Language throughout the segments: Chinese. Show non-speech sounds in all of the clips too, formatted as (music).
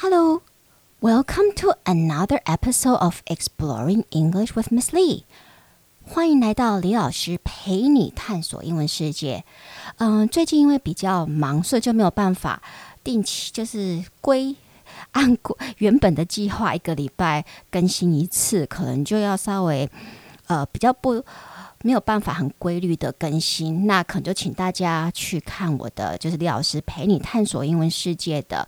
Hello, welcome to another episode of Exploring English with Miss Lee. 欢迎来到李老师陪你探索英文世界。嗯，最近因为比较忙，所以就没有办法定期，就是归按原本的计划，一个礼拜更新一次，可能就要稍微呃比较不。没有办法很规律的更新，那可能就请大家去看我的，就是李老师陪你探索英文世界的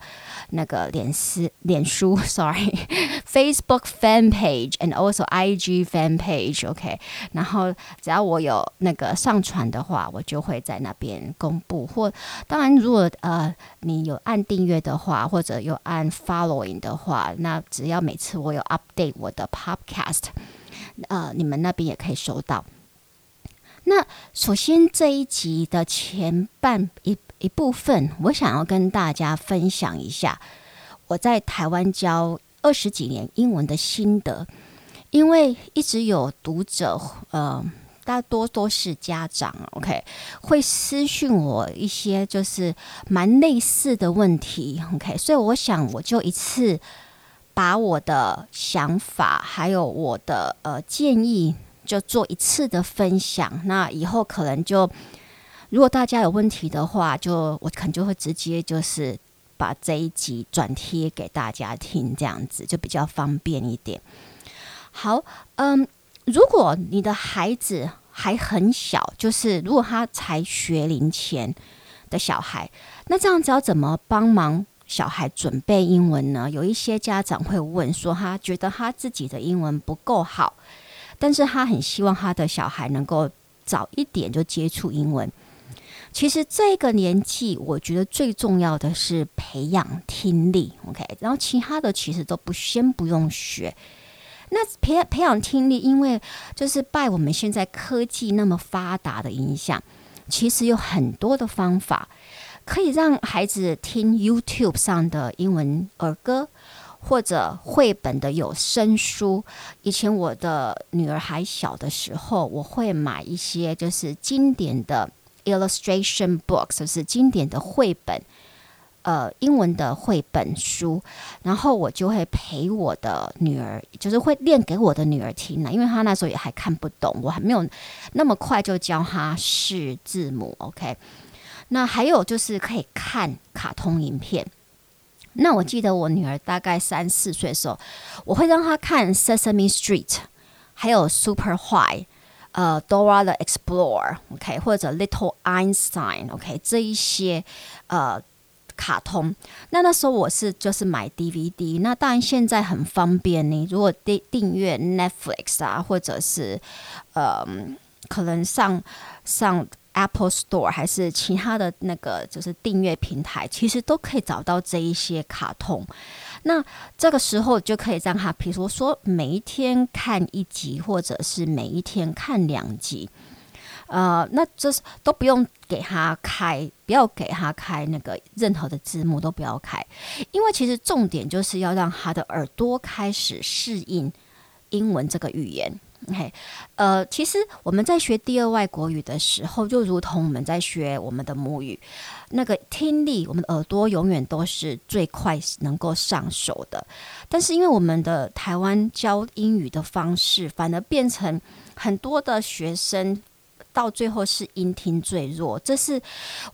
那个脸书脸书，(laughs) sorry，Facebook fan page and also IG fan page，OK 然后只要我有那个上传的话，我就会在那边公布。或当然，如果呃你有按订阅的话，或者有按 following 的话，那只要每次我有 update 我的 podcast，呃，你们那边也可以收到。那首先这一集的前半一一部分，我想要跟大家分享一下我在台湾教二十几年英文的心得。因为一直有读者，呃，大多都是家长，OK，会私讯我一些就是蛮类似的问题，OK，所以我想我就一次把我的想法还有我的呃建议。就做一次的分享，那以后可能就，如果大家有问题的话，就我可能就会直接就是把这一集转贴给大家听，这样子就比较方便一点。好，嗯，如果你的孩子还很小，就是如果他才学龄前的小孩，那这样子要怎么帮忙小孩准备英文呢？有一些家长会问说，他觉得他自己的英文不够好。但是他很希望他的小孩能够早一点就接触英文。其实这个年纪，我觉得最重要的是培养听力，OK。然后其他的其实都不先不用学。那培培养听力，因为就是拜我们现在科技那么发达的影响，其实有很多的方法可以让孩子听 YouTube 上的英文儿歌。或者绘本的有声书，以前我的女儿还小的时候，我会买一些就是经典的 illustration books，就是经典的绘本，呃，英文的绘本书，然后我就会陪我的女儿，就是会念给我的女儿听呢，因为她那时候也还看不懂，我还没有那么快就教她识字母，OK。那还有就是可以看卡通影片。那我记得我女儿大概三四岁的时候，我会让她看《Sesame Street》，还有《Super Why》，呃，《Dora the Explorer》，OK，或者《Little Einstein》，OK，这一些呃卡通。那那时候我是就是买 DVD。那当然现在很方便，你如果订订阅 Netflix 啊，或者是呃，可能上上。Apple Store 还是其他的那个就是订阅平台，其实都可以找到这一些卡通。那这个时候就可以让他，比如说每一天看一集，或者是每一天看两集。呃，那这是都不用给他开，不要给他开那个任何的字幕都不要开，因为其实重点就是要让他的耳朵开始适应英文这个语言。OK，呃，其实我们在学第二外国语的时候，就如同我们在学我们的母语，那个听力，我们的耳朵永远都是最快能够上手的。但是因为我们的台湾教英语的方式，反而变成很多的学生到最后是音听最弱，这是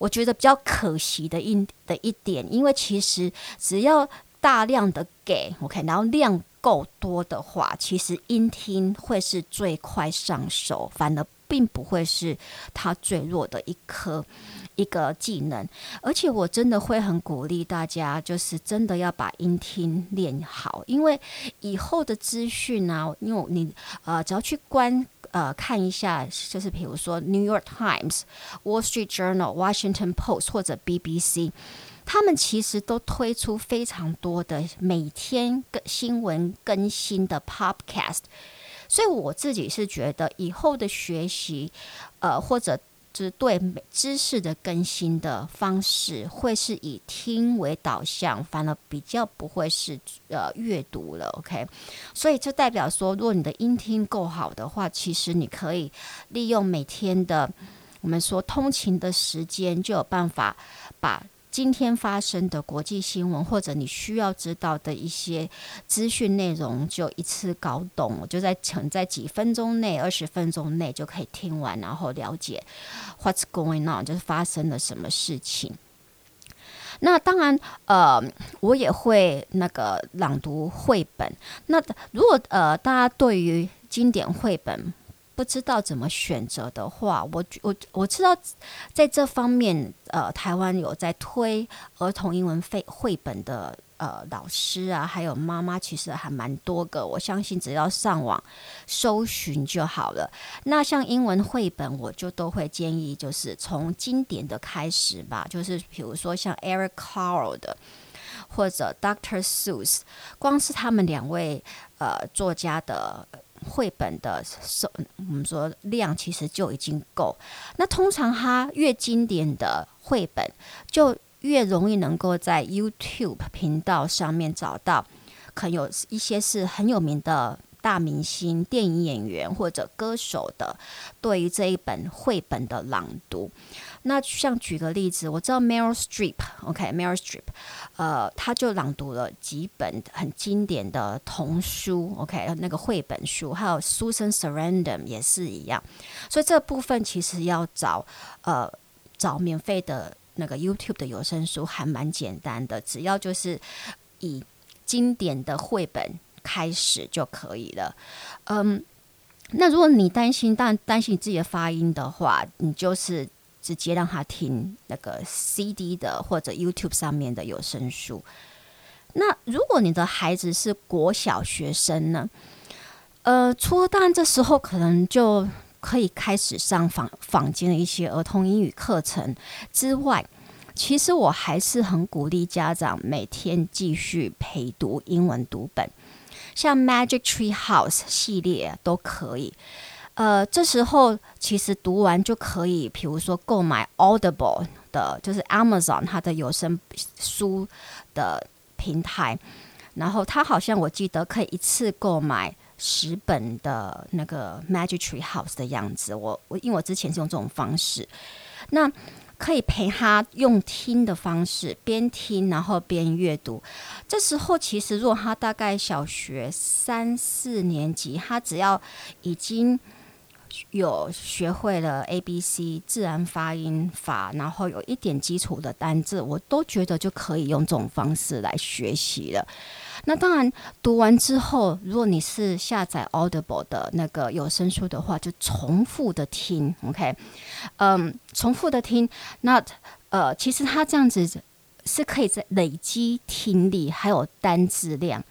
我觉得比较可惜的一的一点。因为其实只要大量的给 OK，然后量。够多的话，其实音听会是最快上手，反而并不会是他最弱的一科一个技能。而且我真的会很鼓励大家，就是真的要把音听练好，因为以后的资讯啊，因为你呃只要去观呃看一下，就是比如说 New York Times、Wall Street Journal、Washington Post 或者 BBC。他们其实都推出非常多的每天更新闻更新的 podcast，所以我自己是觉得以后的学习，呃，或者就是对知识的更新的方式，会是以听为导向，反而比较不会是呃阅读了。OK，所以就代表说，如果你的音听够好的话，其实你可以利用每天的我们说通勤的时间，就有办法把。今天发生的国际新闻，或者你需要知道的一些资讯内容，就一次搞懂，我就在存在几分钟内、二十分钟内就可以听完，然后了解 What's going on，就是发生了什么事情。那当然，呃，我也会那个朗读绘本。那如果呃，大家对于经典绘本不知道怎么选择的话，我我我知道在这方面，呃，台湾有在推儿童英文绘绘本的。呃，老师啊，还有妈妈，其实还蛮多个。我相信只要上网搜寻就好了。那像英文绘本，我就都会建议，就是从经典的开始吧。就是比如说像 Eric Carle 的，或者 Doctor Seuss，光是他们两位呃作家的绘本的手，我们说量其实就已经够。那通常它越经典的绘本就。越容易能够在 YouTube 频道上面找到，可能有一些是很有名的大明星、电影演员或者歌手的对于这一本绘本的朗读。那像举个例子，我知道 Meryl Streep，OK，Meryl Streep，呃，他就朗读了几本很经典的童书，OK，那个绘本书，还有 Susan Sarandon 也是一样。所以这部分其实要找呃找免费的。那个 YouTube 的有声书还蛮简单的，只要就是以经典的绘本开始就可以了。嗯，那如果你担心，但担心你自己的发音的话，你就是直接让他听那个 CD 的或者 YouTube 上面的有声书。那如果你的孩子是国小学生呢？呃，除了当然这时候可能就。可以开始上坊坊间的一些儿童英语课程之外，其实我还是很鼓励家长每天继续陪读英文读本，像 Magic Tree House 系列都可以。呃，这时候其实读完就可以，比如说购买 Audible 的，就是 Amazon 它的有声书的平台，然后它好像我记得可以一次购买。十本的那个 Magic Tree House 的样子，我我因为我之前是用这种方式，那可以陪他用听的方式，边听然后边阅读。这时候其实如果他大概小学三四年级，他只要已经有学会了 A B C 自然发音法，然后有一点基础的单字，我都觉得就可以用这种方式来学习了。那当然，读完之后，如果你是下载 Audible 的那个有声书的话，就重复的听，OK，嗯，重复的听。那呃，其实它这样子是可以在累积听力，还有单字量。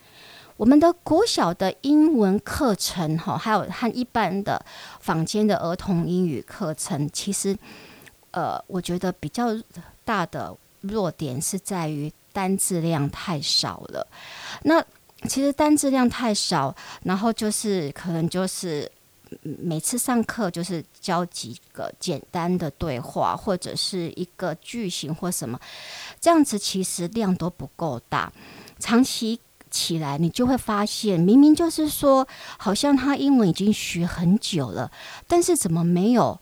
我们的国小的英文课程，哈，还有和一般的坊间的儿童英语课程，其实呃，我觉得比较大的弱点是在于。单字量太少了，那其实单字量太少，然后就是可能就是每次上课就是教几个简单的对话，或者是一个句型或什么，这样子其实量都不够大。长期起来，你就会发现，明明就是说，好像他英文已经学很久了，但是怎么没有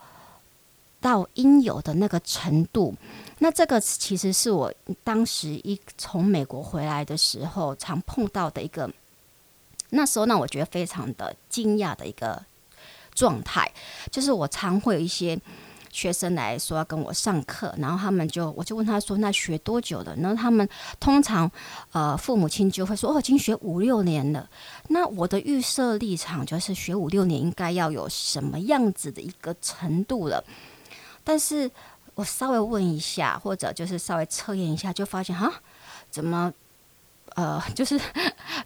到应有的那个程度？那这个其实是我当时一从美国回来的时候常碰到的一个，那时候让，我觉得非常的惊讶的一个状态，就是我常会有一些学生来说要跟我上课，然后他们就我就问他说，那学多久了？然后他们通常呃父母亲就会说，哦，已经学五六年了。那我的预设立场就是学五六年应该要有什么样子的一个程度了，但是。我稍微问一下，或者就是稍微测验一下，就发现哈，怎么呃，(laughs) 就是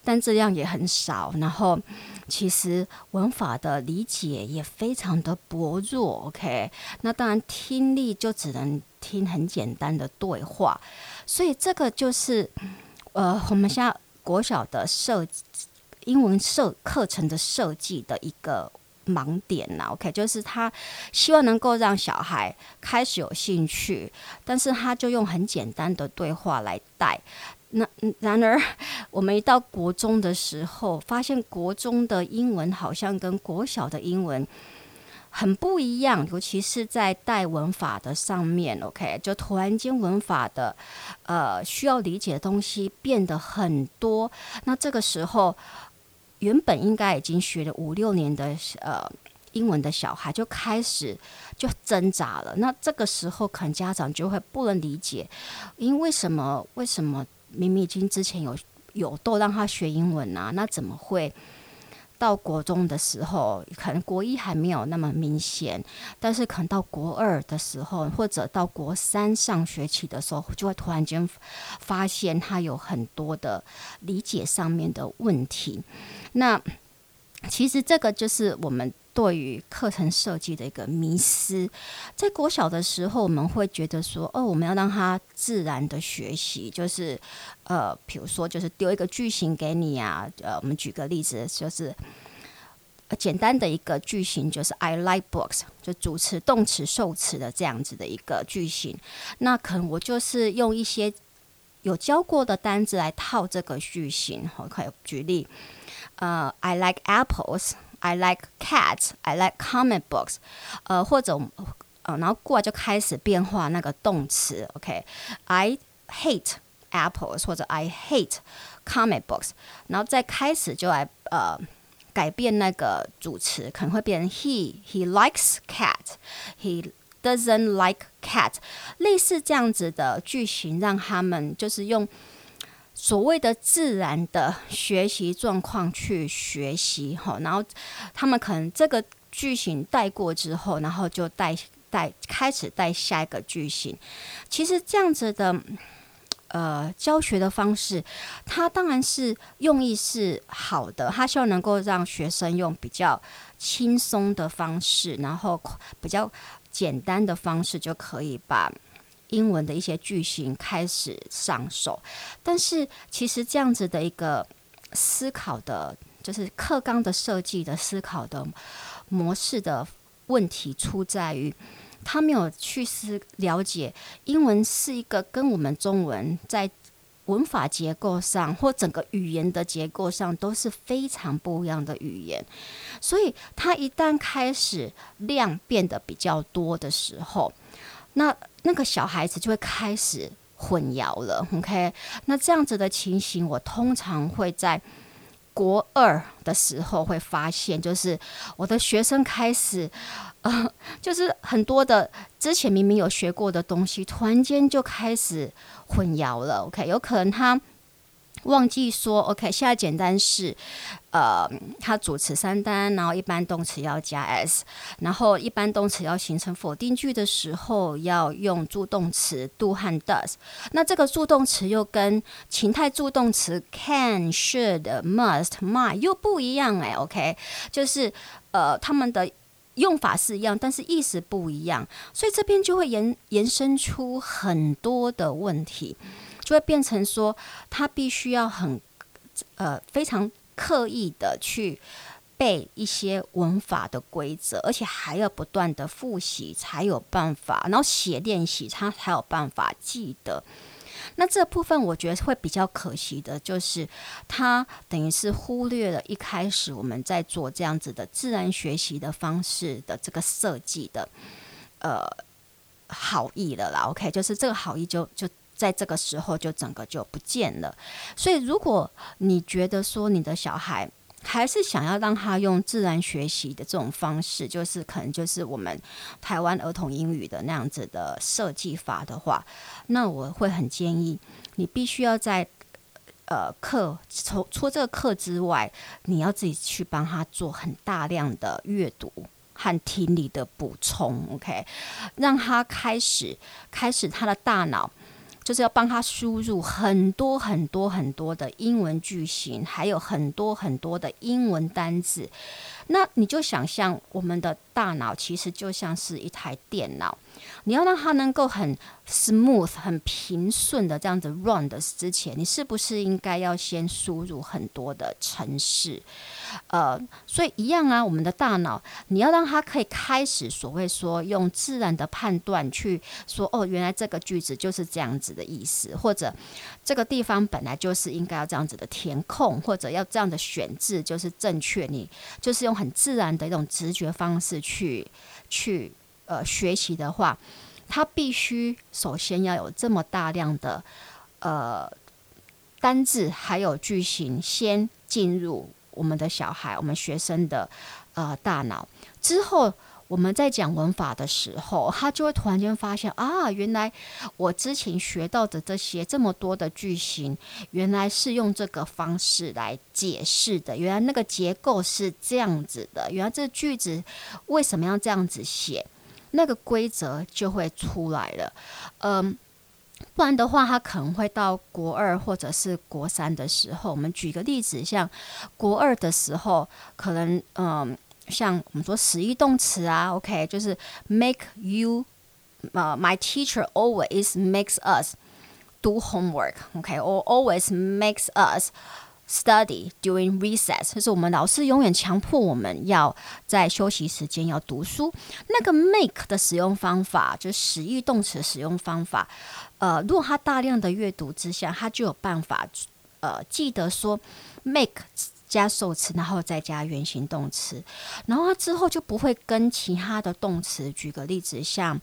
单字量也很少，然后其实文法的理解也非常的薄弱。OK，那当然听力就只能听很简单的对话，所以这个就是呃，我们现在国小的设英文设课程的设计的一个。盲点呐，OK，就是他希望能够让小孩开始有兴趣，但是他就用很简单的对话来带。那然而，我们一到国中的时候，发现国中的英文好像跟国小的英文很不一样，尤其是在带文法的上面，OK，就突然间文法的呃需要理解的东西变得很多。那这个时候，原本应该已经学了五六年的呃英文的小孩就开始就挣扎了。那这个时候，可能家长就会不能理解，因为什么？为什么明明已经之前有有都让他学英文啊？那怎么会？到国中的时候，可能国一还没有那么明显，但是可能到国二的时候，或者到国三上学期的时候，就会突然间发现他有很多的理解上面的问题。那其实这个就是我们。对于课程设计的一个迷思，在国小的时候，我们会觉得说，哦，我们要让他自然的学习，就是，呃，比如说，就是丢一个句型给你啊，呃，我们举个例子，就是简单的一个句型，就是 I like books，就主词、动词、受词的这样子的一个句型。那可能我就是用一些有教过的单子来套这个句型。我可以举例，呃，I like apples。I like cats. I like comic books. 呃，或者呃，然后过来就开始变化那个动词。OK，I hate apples，或者 I hate comic books。然后再开始就来呃改变那个主词，可能会变成 he。He likes cats, he. Doesn't like cat。类似这样子的句型，让他们就是用。所谓的自然的学习状况去学习哈，然后他们可能这个句型带过之后，然后就带带开始带下一个句型。其实这样子的呃教学的方式，它当然是用意是好的，它希望能够让学生用比较轻松的方式，然后比较简单的方式就可以把。英文的一些句型开始上手，但是其实这样子的一个思考的，就是课纲的设计的思考的模式的问题，出在于他没有去思了解英文是一个跟我们中文在文法结构上或整个语言的结构上都是非常不一样的语言，所以他一旦开始量变得比较多的时候，那那个小孩子就会开始混淆了，OK？那这样子的情形，我通常会在国二的时候会发现，就是我的学生开始，(laughs) 就是很多的之前明明有学过的东西，突然间就开始混淆了，OK？有可能他。忘记说，OK，现在简单是，呃，它主词三单，然后一般动词要加 s，然后一般动词要形成否定句的时候要用助动词 do 和 does，那这个助动词又跟情态助动词 can、should、must、might 又不一样哎，OK，就是呃，他们的用法是一样，但是意思不一样，所以这边就会延延伸出很多的问题。就会变成说，他必须要很呃非常刻意的去背一些文法的规则，而且还要不断的复习才有办法，然后写练习他才有办法记得。那这部分我觉得会比较可惜的，就是他等于是忽略了一开始我们在做这样子的自然学习的方式的这个设计的呃好意了啦。OK，就是这个好意就就。在这个时候就整个就不见了，所以如果你觉得说你的小孩还是想要让他用自然学习的这种方式，就是可能就是我们台湾儿童英语的那样子的设计法的话，那我会很建议你必须要在呃课除除这个课之外，你要自己去帮他做很大量的阅读和听力的补充，OK，让他开始开始他的大脑。就是要帮他输入很多很多很多的英文句型，还有很多很多的英文单字。那你就想象我们的大脑其实就像是一台电脑，你要让它能够很 smooth、很平顺的这样子 run 的之前，你是不是应该要先输入很多的程式？呃，所以一样啊，我们的大脑，你要让它可以开始所谓说用自然的判断去说，哦，原来这个句子就是这样子的意思，或者这个地方本来就是应该要这样子的填空，或者要这样的选字就是正确，你就是用很自然的一种直觉方式去去呃学习的话，他必须首先要有这么大量的呃单字还有句型先进入我们的小孩、我们学生的呃大脑之后。我们在讲文法的时候，他就会突然间发现啊，原来我之前学到的这些这么多的句型，原来是用这个方式来解释的。原来那个结构是这样子的。原来这句子为什么要这样子写？那个规则就会出来了。嗯，不然的话，他可能会到国二或者是国三的时候。我们举个例子，像国二的时候，可能嗯。像我们说实义动词啊，OK，就是 make you，呃、uh,，my teacher always makes us do homework，OK，or、okay? always makes us study during recess，就是我们老师永远强迫我们要在休息时间要读书。那个 make 的使用方法，就是使役动词使用方法，呃，如果他大量的阅读之下，他就有办法，呃，记得说 make。加受词，然后再加原形动词，然后他之后就不会跟其他的动词。举个例子，像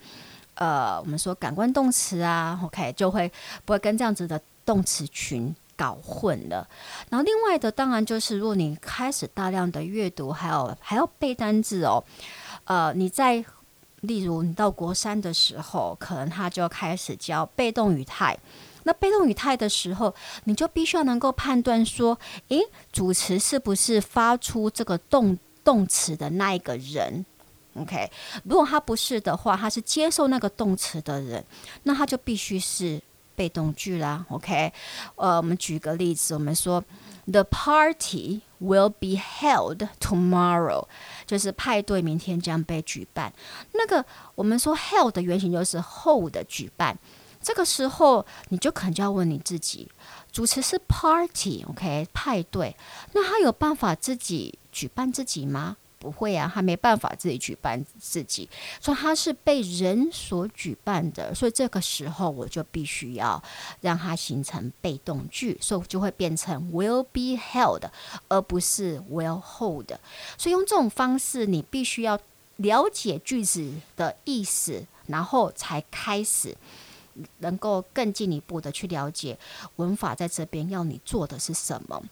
呃，我们说感官动词啊，OK，就会不会跟这样子的动词群搞混了。然后另外的，当然就是如果你开始大量的阅读，还有还要背单字哦，呃，你在例如你到国三的时候，可能他就要开始教被动语态。那被动语态的时候，你就必须要能够判断说，诶，主词是不是发出这个动动词的那一个人？OK，如果他不是的话，他是接受那个动词的人，那他就必须是被动句啦。OK，呃，我们举个例子，我们说 The party will be held tomorrow，就是派对明天将被举办。那个我们说 held 的原型就是 hold 的举办。这个时候，你就可能就要问你自己：主持是 party，OK，派对，那他有办法自己举办自己吗？不会啊，他没办法自己举办自己，所以他是被人所举办的。所以这个时候，我就必须要让它形成被动句，所以就会变成 will be held，而不是 will hold。所以用这种方式，你必须要了解句子的意思，然后才开始。能够更进一步的去了解文法在这边要你做的是什么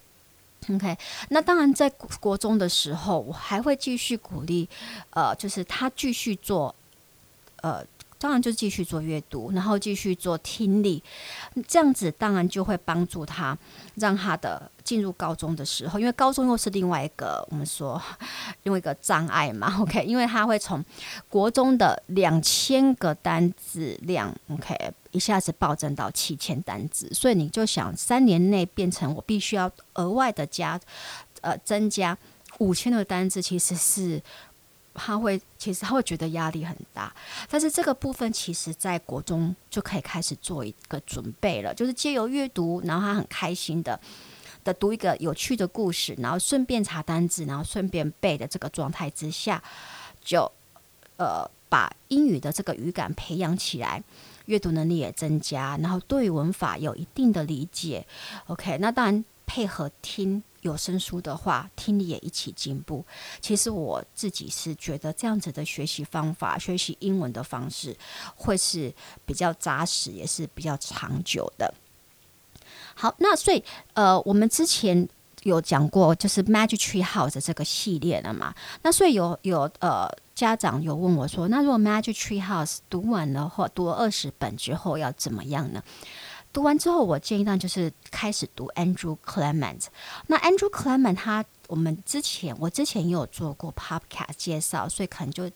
？OK，那当然在国中的时候，我还会继续鼓励，呃，就是他继续做，呃。当然就继续做阅读，然后继续做听力，这样子当然就会帮助他，让他的进入高中的时候，因为高中又是另外一个我们说另外一个障碍嘛，(laughs) OK，因为他会从国中的两千个单字量，OK，一下子暴增到七千单字，所以你就想三年内变成我必须要额外的加，呃，增加五千个单字，其实是。他会，其实他会觉得压力很大，但是这个部分其实在国中就可以开始做一个准备了，就是借由阅读，然后他很开心的的读一个有趣的故事，然后顺便查单字，然后顺便背的这个状态之下，就呃把英语的这个语感培养起来，阅读能力也增加，然后对文法有一定的理解。OK，那当然配合听。有声书的话，听力也一起进步。其实我自己是觉得这样子的学习方法，学习英文的方式，会是比较扎实，也是比较长久的。好，那所以呃，我们之前有讲过，就是 Magic Tree House 这个系列了嘛。那所以有有呃家长有问我说，那如果 Magic Tree House 读完了或读了二十本之后要怎么样呢？读完之后，我建议呢，就是开始读 Andrew Clement。那 Andrew Clement 他，我们之前我之前也有做过 Podcast 介绍，所以可能就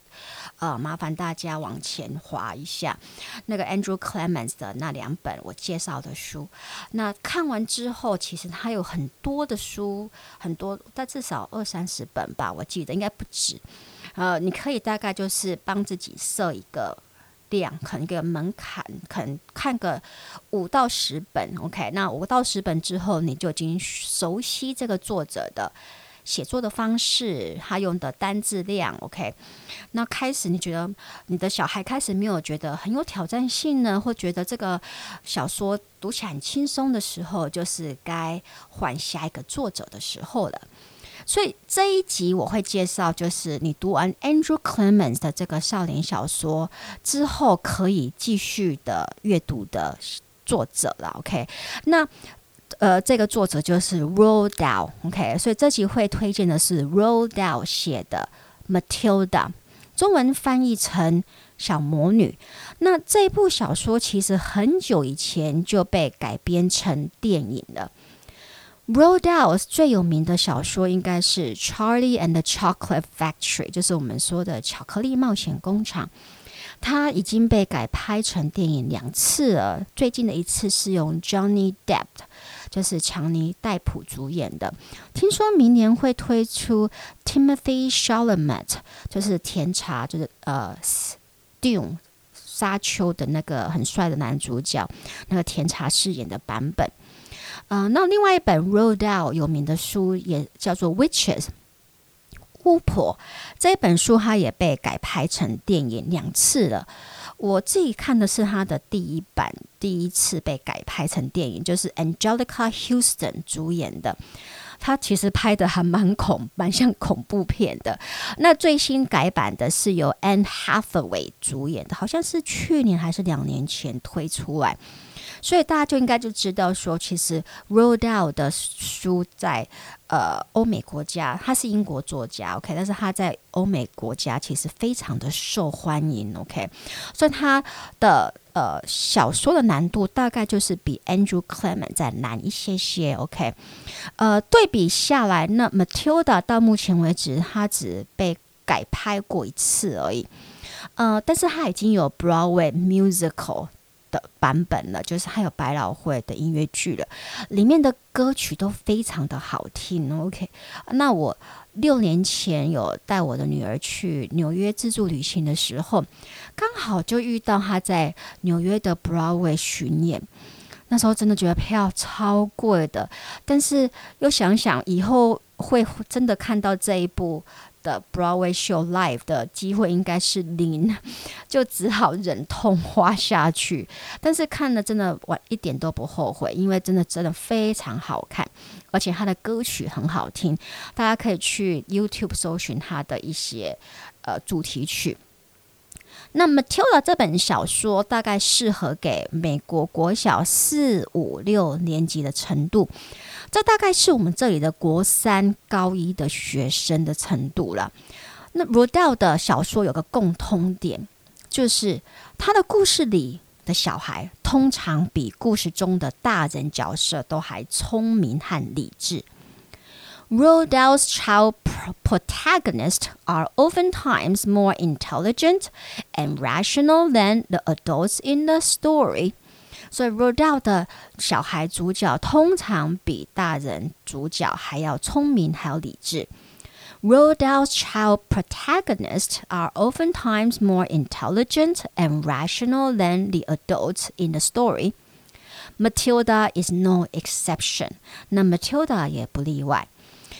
呃麻烦大家往前滑一下那个 Andrew Clement 的那两本我介绍的书。那看完之后，其实他有很多的书，很多，但至少二三十本吧，我记得应该不止。呃，你可以大概就是帮自己设一个。量可能一个门槛，可能看个五到十本，OK。那五到十本之后，你就已经熟悉这个作者的写作的方式，他用的单字量，OK。那开始你觉得你的小孩开始没有觉得很有挑战性呢，或觉得这个小说读起来很轻松的时候，就是该换下一个作者的时候了。所以这一集我会介绍，就是你读完 Andrew Clements 的这个少年小说之后，可以继续的阅读的作者了。OK，那呃，这个作者就是 Roald Dahl。OK，所以这集会推荐的是 Roald Dahl 写的《Matilda》，中文翻译成。小魔女，那这部小说其实很久以前就被改编成电影了。Roald Dahl 最有名的小说应该是《Charlie and the Chocolate Factory》，就是我们说的《巧克力冒险工厂》。它已经被改拍成电影两次了，最近的一次是用 Johnny Depp，就是强尼戴普主演的。听说明年会推出 Timothy s h a l a m e t 就是甜茶，就是呃。Dune 沙丘的那个很帅的男主角，那个甜茶饰演的版本。呃，那另外一本 Roald Dahl 有名的书也叫做《Witches》巫婆，这本书它也被改拍成电影两次了。我自己看的是它的第一版，第一次被改拍成电影，就是 Angelica Houston 主演的。它其实拍的还蛮恐，蛮像恐怖片的。那最新改版的是由 Anne Hathaway 主演的，好像是去年还是两年前推出来。所以大家就应该就知道说，其实 Roald Dahl 的书在呃欧美国家，他是英国作家，OK，但是他在欧美国家其实非常的受欢迎，OK，所以他的呃小说的难度大概就是比 Andrew Clement 再难一些些，OK，呃对比下来，那 Matilda 到目前为止，他只被改拍过一次而已，呃，但是他已经有 Broadway musical。版本了，就是还有百老汇的音乐剧了，里面的歌曲都非常的好听。OK，那我六年前有带我的女儿去纽约自助旅行的时候，刚好就遇到她在纽约的 Broadway 巡演，那时候真的觉得票超贵的，但是又想想以后会真的看到这一部。的 Broadway show live 的机会应该是零，(laughs) 就只好忍痛花下去。但是看了真的我一点都不后悔，因为真的真的非常好看，而且他的歌曲很好听，大家可以去 YouTube 搜寻他的一些呃主题曲。那 Matilda 这本小说大概适合给美国国小四五六年级的程度，这大概是我们这里的国三高一的学生的程度了。那 Roald Dahl 的小说有个共通点，就是他的故事里的小孩通常比故事中的大人角色都还聪明和理智。Roald Dahl's child protagonists are oftentimes more intelligent and rational than the adults in the story。所以，Roald Dahl 的小孩主角通常比大人主角还要聪明，还要理智。Roald Dahl's child protagonists are oftentimes more intelligent and rational than the adults in the story. Matilda is no exception。那 Matilda 也不例外。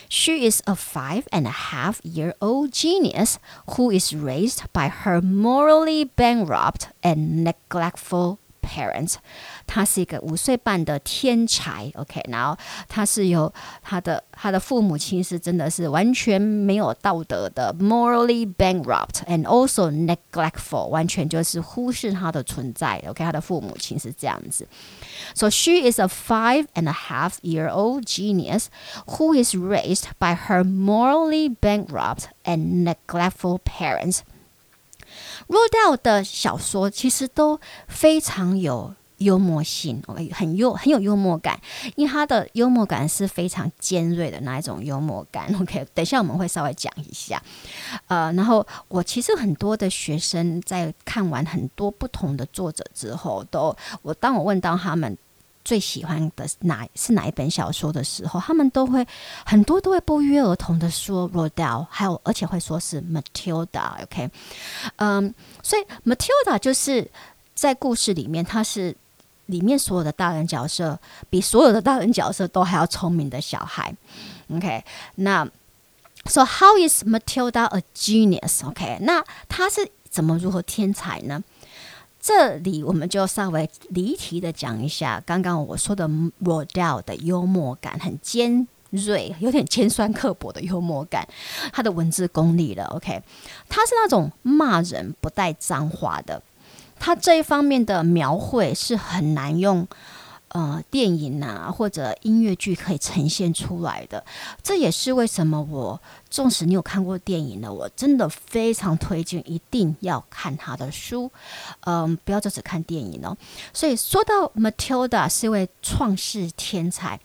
She is a five and a half year old genius who is raised by her morally bankrupt and neglectful parents，他是一个五岁半的天才，OK，然后他是由他的他的父母亲是真的是完全没有道德的，morally bankrupt and also neglectful，完全就是忽视他的存在，OK，他的父母亲是这样子。So she is a five and a half year old genius who is raised by her morally bankrupt and neglectful parents. R o d e l 的小说其实都非常有幽默性，OK，很幽很有幽默感，因为他的幽默感是非常尖锐的那一种幽默感，OK。等一下我们会稍微讲一下，呃，然后我其实很多的学生在看完很多不同的作者之后，都我当我问到他们。最喜欢的哪是哪一本小说的时候，他们都会很多都会不约而同的说 Roald Dahl，还有而且会说是 Matilda，OK，嗯，所以 Matilda 就是在故事里面，他是里面所有的大人角色比所有的大人角色都还要聪明的小孩，OK，那 So how is Matilda a genius？OK，那他是怎么如何天才呢？这里我们就稍微离题的讲一下，刚刚我说的 r o d e l 的幽默感很尖锐，有点尖酸刻薄的幽默感，他的文字功力了。OK，他是那种骂人不带脏话的，他这一方面的描绘是很难用。呃，电影啊，或者音乐剧可以呈现出来的，这也是为什么我，纵使你有看过电影的，我真的非常推荐一定要看他的书，嗯、不要就只看电影哦。所以说到 Matilda 是一位创世天才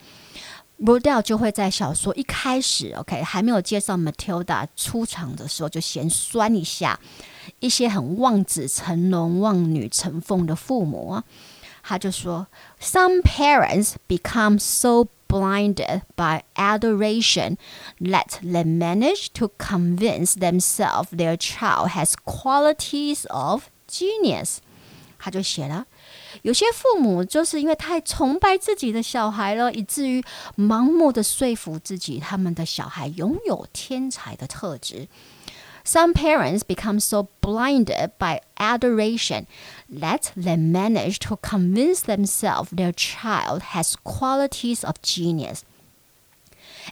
，Rodale 就会在小说一开始，OK，还没有介绍 Matilda 出场的时候，就先酸一下一些很望子成龙、望女成凤的父母啊。他就说：“Some parents become so blinded by adoration that they manage to convince themselves their child has qualities of genius。”他就写了，有些父母就是因为太崇拜自己的小孩了，以至于盲目的说服自己，他们的小孩拥有天才的特质。Some parents become so blinded by adoration that they manage to convince themselves their child has qualities of genius.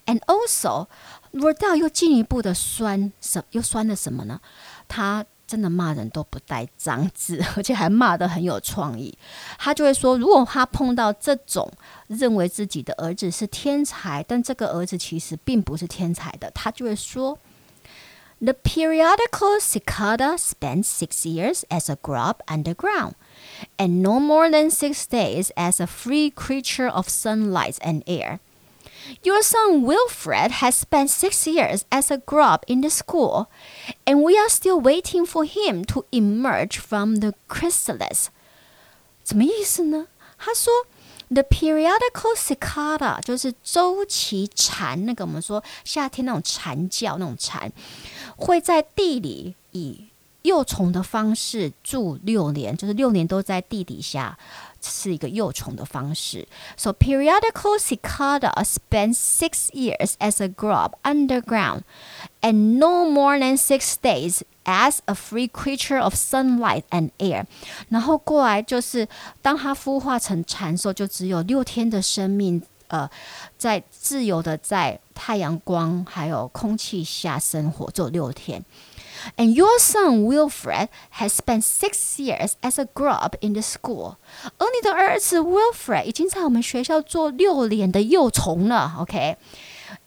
And also, Rodale 又进一步的酸什又酸了什么呢？他真的骂人都不带脏字，而且还骂得很有创意。他就会说，如果他碰到这种认为自己的儿子是天才，但这个儿子其实并不是天才的，他就会说。 (laughs) The periodical cicada spent six years as a grub underground, and no more than six days as a free creature of sunlight and air. Your son Wilfred has spent six years as a grub in the school, and we are still waiting for him to emerge from the chrysalis. 什么意思呢？他说。 The periodical cicada 就是周期蝉，那个我们说夏天那种蝉叫那种蝉，会在地里以幼虫的方式住六年，就是六年都在地底下。是一个幼虫的方式。So periodical cicada spend six years as a grub underground, and no more than six days as a free creature of sunlight and air。然后过来就是，当它孵化成蝉时候，就只有六天的生命，呃，在自由的在太阳光还有空气下生活，只有六天。And your son Wilfred has spent six years as a grub in the school。而你的儿子 Wilfred 已经在我们学校做六年的幼虫了。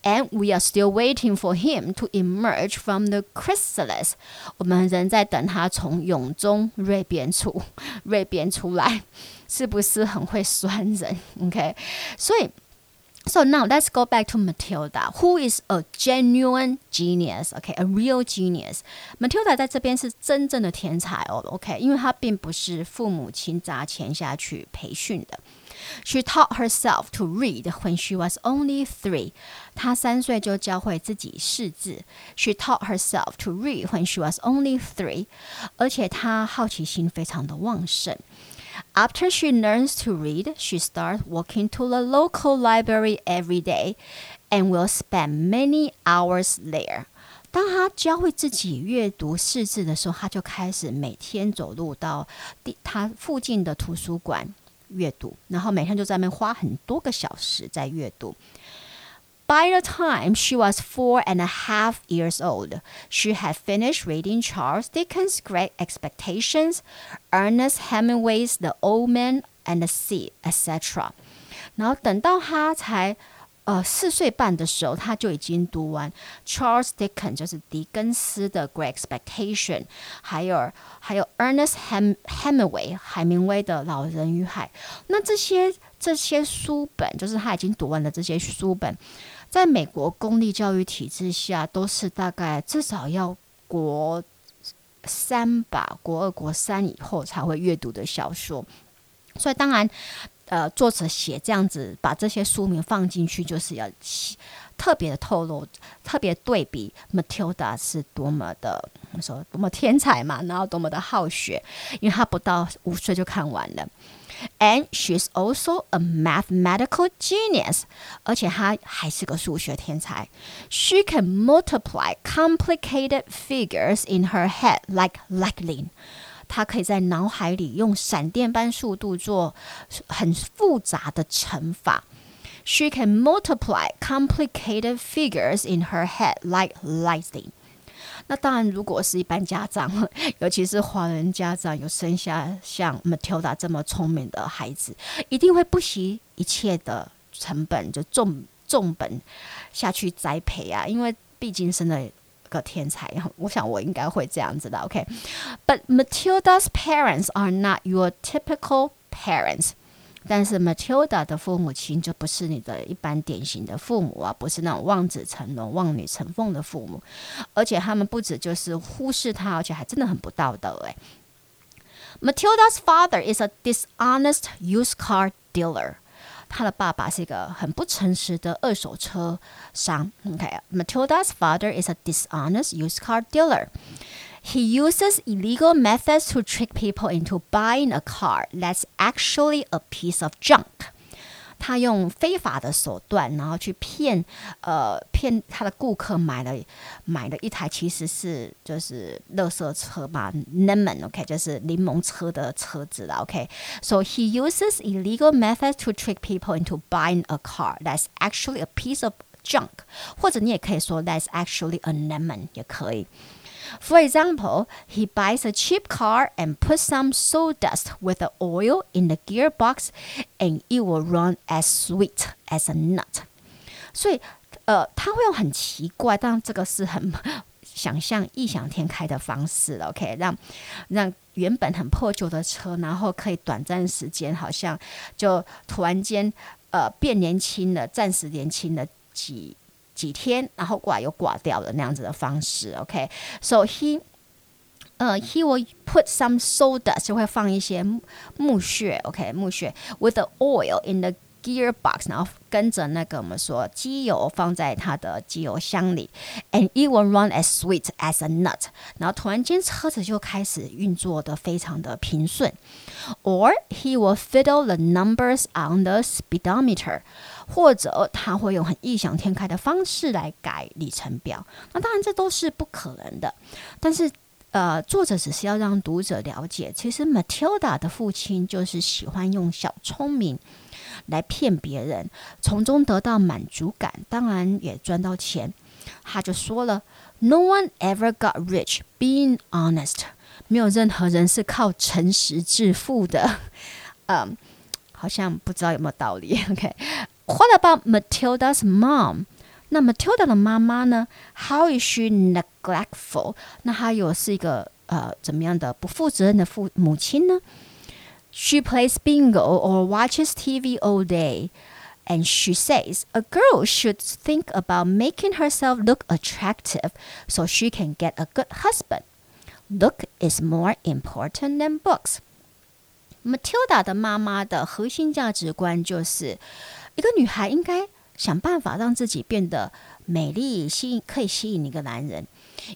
OK，and we are still waiting for him to emerge from the chrysalis。我们仍在等他从蛹中蜕变出蜕变出来，是不是很会酸人？OK，所以。So now (laughs) let's go back to Matilda, who is a genuine genius, okay, a real genius. Matilda 在这边是真正的天才哦，OK，因为她并不是父母亲砸钱下去培训的。 She taught herself to read when she was only three. 她三岁就教会自己识字。She taught herself to read when she was only three. 而且她好奇心非常的旺盛。After she learns to read, she starts walking to the local library every day and will spend many hours there. 当她教会自己阅读识字的时候，她就开始每天走路到地她附近的图书馆 阅读，然后每天就在那边花很多个小时在阅读。By the time she was four and a half years old, she had finished reading Charles Dickens' Great Expectations, Ernest Hemingway's The Old Man and the Sea, etc. 然后等到她才 呃四岁半的时候，他就已经读完 Charles Dickens 就是狄更斯的 Great Expectation，还有还有 Ernest Hem Hemingway 海明威的老人与海。那这些这些书本，就是他已经读完了这些书本。在美国公立教育体制下，都是大概至少要国三吧，国二、国三以后才会阅读的小说。所以当然，呃，作者写这样子，把这些书名放进去，就是要特别的透露，特别对比 Matilda 是多么的我说多么天才嘛，然后多么的好学，因为他不到五岁就看完了。And she's also a mathematical genius，而且她还是个数学天才。She can multiply complicated figures in her head like lightning。她可以在脑海里用闪电般速度做很复杂的乘法。She can multiply complicated figures in her head like lightning。那当然，如果是一般家长，(laughs) 尤其是华人家长，有生下像 Matilda 这么聪明的孩子，一定会不惜一切的成本，就重重本下去栽培啊，因为毕竟生了个天才。我想我应该会这样子的。OK，but、okay? Matilda's parents are not your typical parents。但是 Matilda 的父母亲就不是你的一般典型的父母啊，不是那种望子成龙、望女成凤的父母，而且他们不止就是忽视他，而且还真的很不道德诶。Matilda's father is a dishonest used car dealer， 他的爸爸是一个很不诚实的二手车商。OK，Matilda's father is a dishonest used car dealer。He uses illegal methods to trick people into buying a car that's actually a piece of junk。 他用非法的手段，然后去骗呃骗他的顾客买了买了一台其实是就是垃圾车嘛，lemon OK 就是柠檬车的车子了 OK。So he uses illegal methods to trick people into buying a car that's actually a piece of junk，或者你也可以说 that's actually a lemon 也可以。 For example, he buys a cheap car and puts some sawdust with the oil in the gearbox, and it will run as sweet as a nut. 所以，呃，他会用很奇怪，但这个是很想象、异想天开的方式了。OK，让让原本很破旧的车，然后可以短暂时间，好像就突然间呃变年轻了，暂时年轻了几。 几天，然后挂又挂掉的那样子的方式，OK，so he，呃，he will put some sawdust，就会放一些木屑，OK，木屑，with the oil in the gearbox，然后跟着那个我们说机油放在它的机油箱里，and it will run as sweet as a nut，然后突然间车子就开始运作的非常的平顺，or he will fiddle the numbers on the speedometer。或者他会用很异想天开的方式来改里程表，那当然这都是不可能的。但是，呃，作者只是要让读者了解，其实 Matilda 的父亲就是喜欢用小聪明来骗别人，从中得到满足感，当然也赚到钱。他就说了：“No one ever got rich being honest。”没有任何人是靠诚实致富的。嗯，好像不知道有没有道理。OK。What about Matilda's mom？那 Matilda 的妈妈呢？How is she neglectful？那她又是一个呃怎么样的不负责任的父母亲呢 ？She plays bingo or watches TV all day, and she says a girl should think about making herself look attractive so she can get a good husband. Look is more important than books. Matilda 的妈妈的核心价值观就是。一个女孩应该想办法让自己变得美丽，吸引可以吸引一个男人，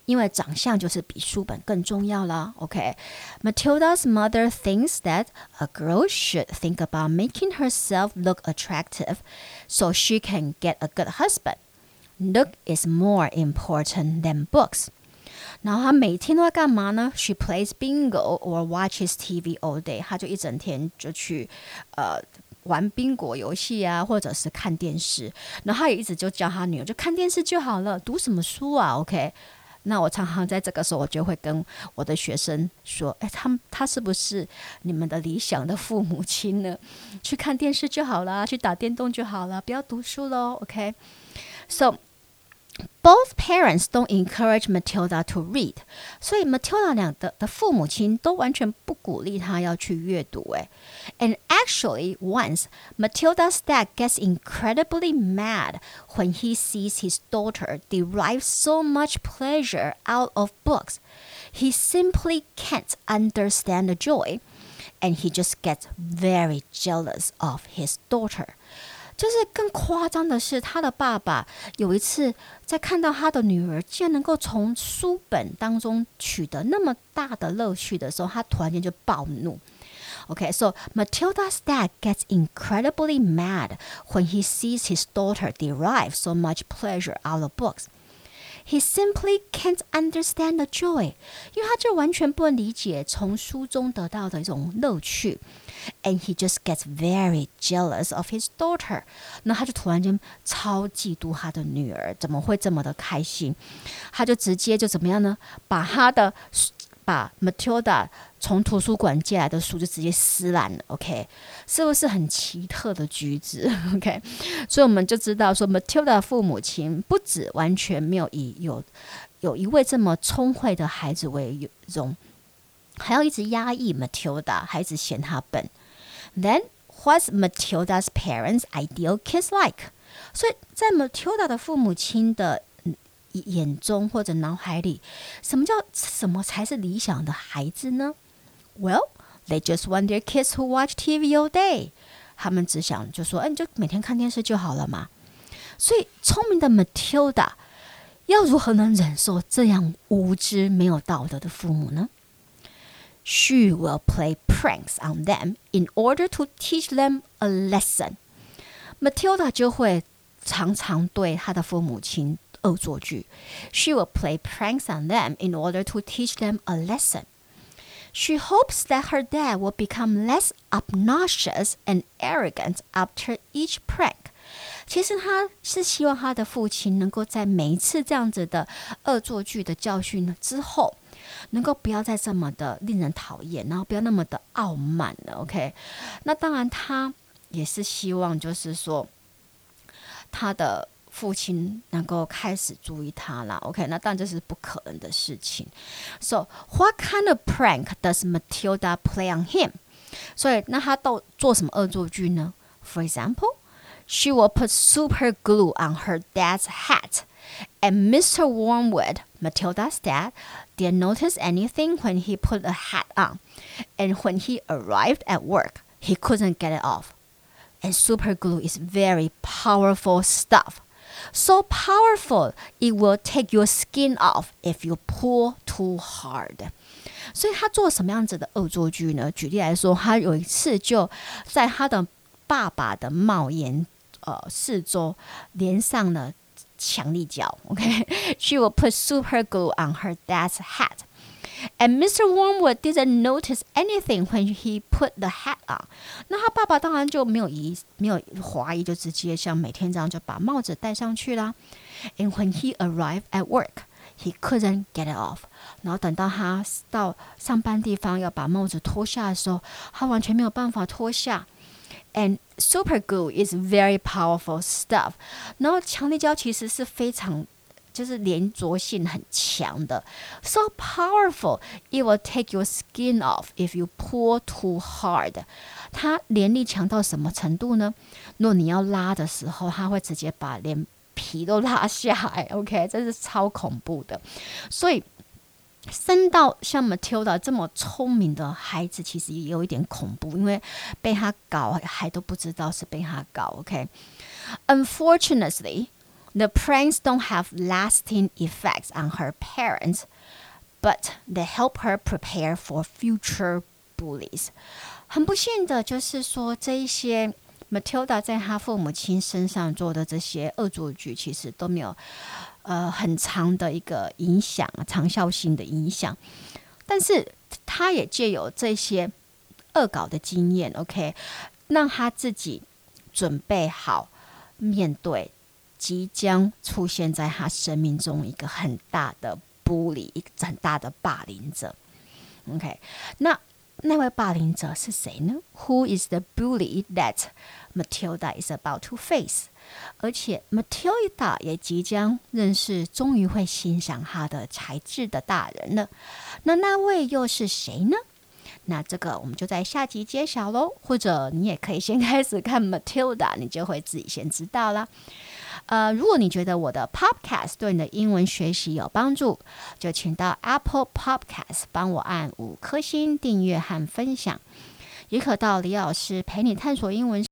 因为长相就是比书本更重要了。OK，Matilda's mother thinks that a girl should think about making herself look attractive so she can get a good husband. Look is more important than books. 然后她每天都在干嘛呢？She plays bingo or watches TV all day. 她就一整天就去呃。玩宾果游戏啊，或者是看电视，然后他也一直就教他女儿，就看电视就好了，读什么书啊？OK， 那我常常在这个时候，我就会跟我的学生说，哎，他们他是不是你们的理想的父母亲呢？(laughs) 去看电视就好了，去打电动就好了，不要读书喽，OK，So。Both parents don't encourage Matilda to read，所以 Matilda 俩的的父母亲都完全不鼓励她要去阅读。诶，and actually once Matilda's dad gets incredibly mad when he sees his daughter derive so much pleasure out of books. He simply can't understand the joy, and he just gets very jealous of his daughter. 就是更夸张的是，他的爸爸有一次在看到他的女儿竟然能够从书本当中取得那么大的乐趣的时候，他突然间就暴怒。OK，so Matilda's dad gets incredibly mad when he sees his daughter derive so much pleasure out of books. He simply can't understand the joy，因为他就完全不能理解从书中得到的一种乐趣。And he just gets very jealous of his daughter，那他就突然间超嫉妒他的女儿，怎么会这么的开心？他就直接就怎么样呢？把他的。把 Matilda 从图书馆借来的书就直接撕烂了，OK，是不是很奇特的举止？OK，所以我们就知道说，Matilda 父母亲不止完全没有以有有一位这么聪慧的孩子为荣，还要一直压抑 Matilda，孩子嫌他笨。Then what's Matilda's parents' ideal kids like？所以在 Matilda 的父母亲的。眼中或者脑海里，什么叫什么才是理想的孩子呢 ？Well, they just want their kids to watch TV all day。他们只想就说，哎，你就每天看电视就好了嘛。所以，聪明的 Matilda 要如何能忍受这样无知、没有道德的父母呢？She will play pranks on them in order to teach them a lesson。Matilda 就会常常对她的父母亲。恶作剧，She will play pranks on them in order to teach them a lesson. She hopes that her dad will become less obnoxious and arrogant after each prank. 其实她是希望她的父亲能够在每一次这样子的恶作剧的教训之后，能够不要再这么的令人讨厌，然后不要那么的傲慢了。OK，那当然她也是希望，就是说她的。 父亲能够开始注意他了，OK？那当然这是不可能的事情。So what kind of prank does Matilda play on him？所以那他都做什么恶作剧呢？For example, she will put super glue on her dad's hat, and Mr. Wormwood, Matilda's dad, didn't notice anything when he put the hat on, and when he arrived at work, he couldn't get it off. And super glue is very powerful stuff. So powerful, it will take your skin off if you pull too hard. 所以他做什么样子的恶作剧呢？举例来说，他有一次就在他的爸爸的帽檐呃四周连上了强力胶。OK，she (laughs) will put super glue on her dad's hat. And Mr. Wormwood didn't notice anything when he put the hat on。那他爸爸当然就没有疑，没有怀疑，就直接像每天这样就把帽子戴上去啦。And when he arrived at work, he couldn't get it off。然后等到他到上班地方要把帽子脱下的时候，他完全没有办法脱下。And super glue is very powerful stuff。然后强力胶其实是非常。 就是连着性很强的，so powerful it will take your skin off if you pull too hard。它连力强到什么程度呢？若你要拉的时候，它会直接把连皮都拉下来。(laughs) OK，这是超恐怖的。所以生到像 Matilda 这么聪明的孩子，其实也有一点恐怖，因为被他搞还都不知道是被他搞。OK，unfortunately。The pranks don't have lasting effects on her parents, but they help her prepare for future bullies. 很不幸的就是说，这一些 Matilda 在她父母亲身上做的这些恶作剧，其实都没有呃很长的一个影响，长效性的影响。但是她也借由这些恶搞的经验，OK，让她自己准备好面对。 即将出现在他生命中一个很大的 bully，一个很大的霸凌者。OK，那那位霸凌者是谁呢？Who is the bully that Matilda is about to face？而且 Matilda 也即将认识，终于会欣赏他的才智的大人了。那那位又是谁呢？那这个我们就在下集揭晓喽。或者你也可以先开始看 Matilda，你就会自己先知道了。呃，如果你觉得我的 Podcast 对你的英文学习有帮助，就请到 Apple Podcast 帮我按五颗星订阅和分享，也可到李老师陪你探索英文。